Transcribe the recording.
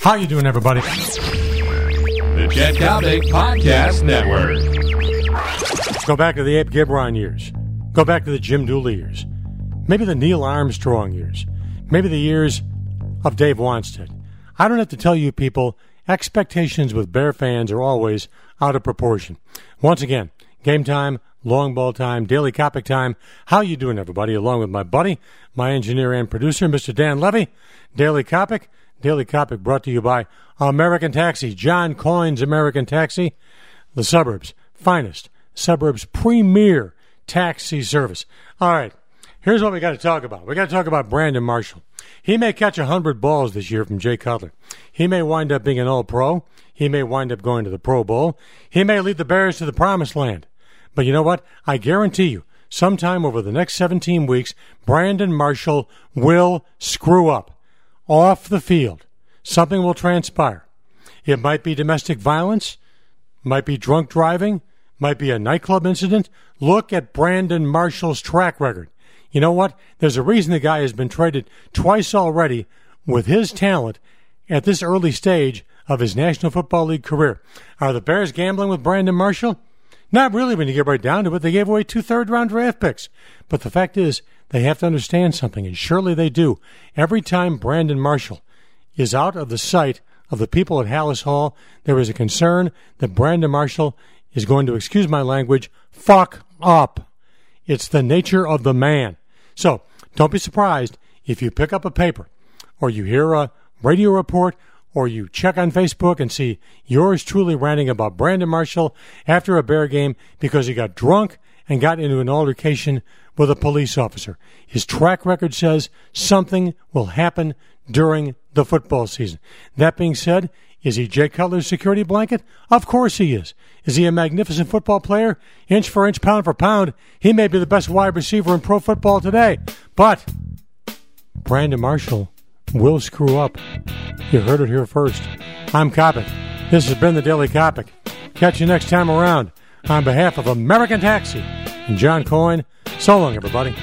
How you doing, everybody? The Chet Coppock Podcast Network. Go back to the Abe Gibron years. Go back to the Jim Dooley years. Maybe the Neill Armstrong years. Maybe the years of Dave Wannstedt. I don't have to tell you people, expectations with Bear fans are always out of proportion. Once again, game time, long ball time, daily Coppock time. How you doing, everybody? Along with my buddy, my engineer and producer, Mr. Dan Levy. Daily Coppock. Daily Coppock brought to you by American Taxi, John Coyne's American Taxi, the suburbs' finest, suburbs' premier taxi service. All right, here's what we got to talk about. We got to talk about Brandon Marshall. He may catch a hundred balls this year from Jay Cutler. He may wind up being an All Pro. He may wind up going to the Pro Bowl. He may lead the Bears to the Promised Land. But you know what? I guarantee you, sometime over the next 17 weeks, Brandon Marshall will screw up off the field. Something will transpire. It might be domestic violence, might be drunk driving, might be a nightclub incident. Look at Brandon Marshall's track record. You know what? There's a reason the guy has been traded twice already with his talent at this early stage of his National Football League career. Are the Bears gambling with Brandon Marshall? Not really when you get right down to it. They gave away two third round draft picks. But the fact is, they have to understand something, and surely they do. Every time Brandon Marshall is out of the sight of the people at Halas Hall, there is a concern that Brandon Marshall is going to, excuse my language, fuck up. It's the nature of the man. So don't be surprised if you pick up a paper or you hear a radio report or you check on Facebook and see yours truly ranting about Brandon Marshall after a Bear game because he got drunk and got into an altercation with a police officer. His track record says something will happen during the football season. That being said, is he Jay Cutler's security blanket? Of course he is. Is he a magnificent football player? Inch for inch, pound for pound, he may be the best wide receiver in pro football today. But Brandon Marshall will screw up. You heard it here first. I'm Coppock. This has been the Daily Coppock. Catch you next time around. On behalf of American Taxi and John Coyne, so long, everybody.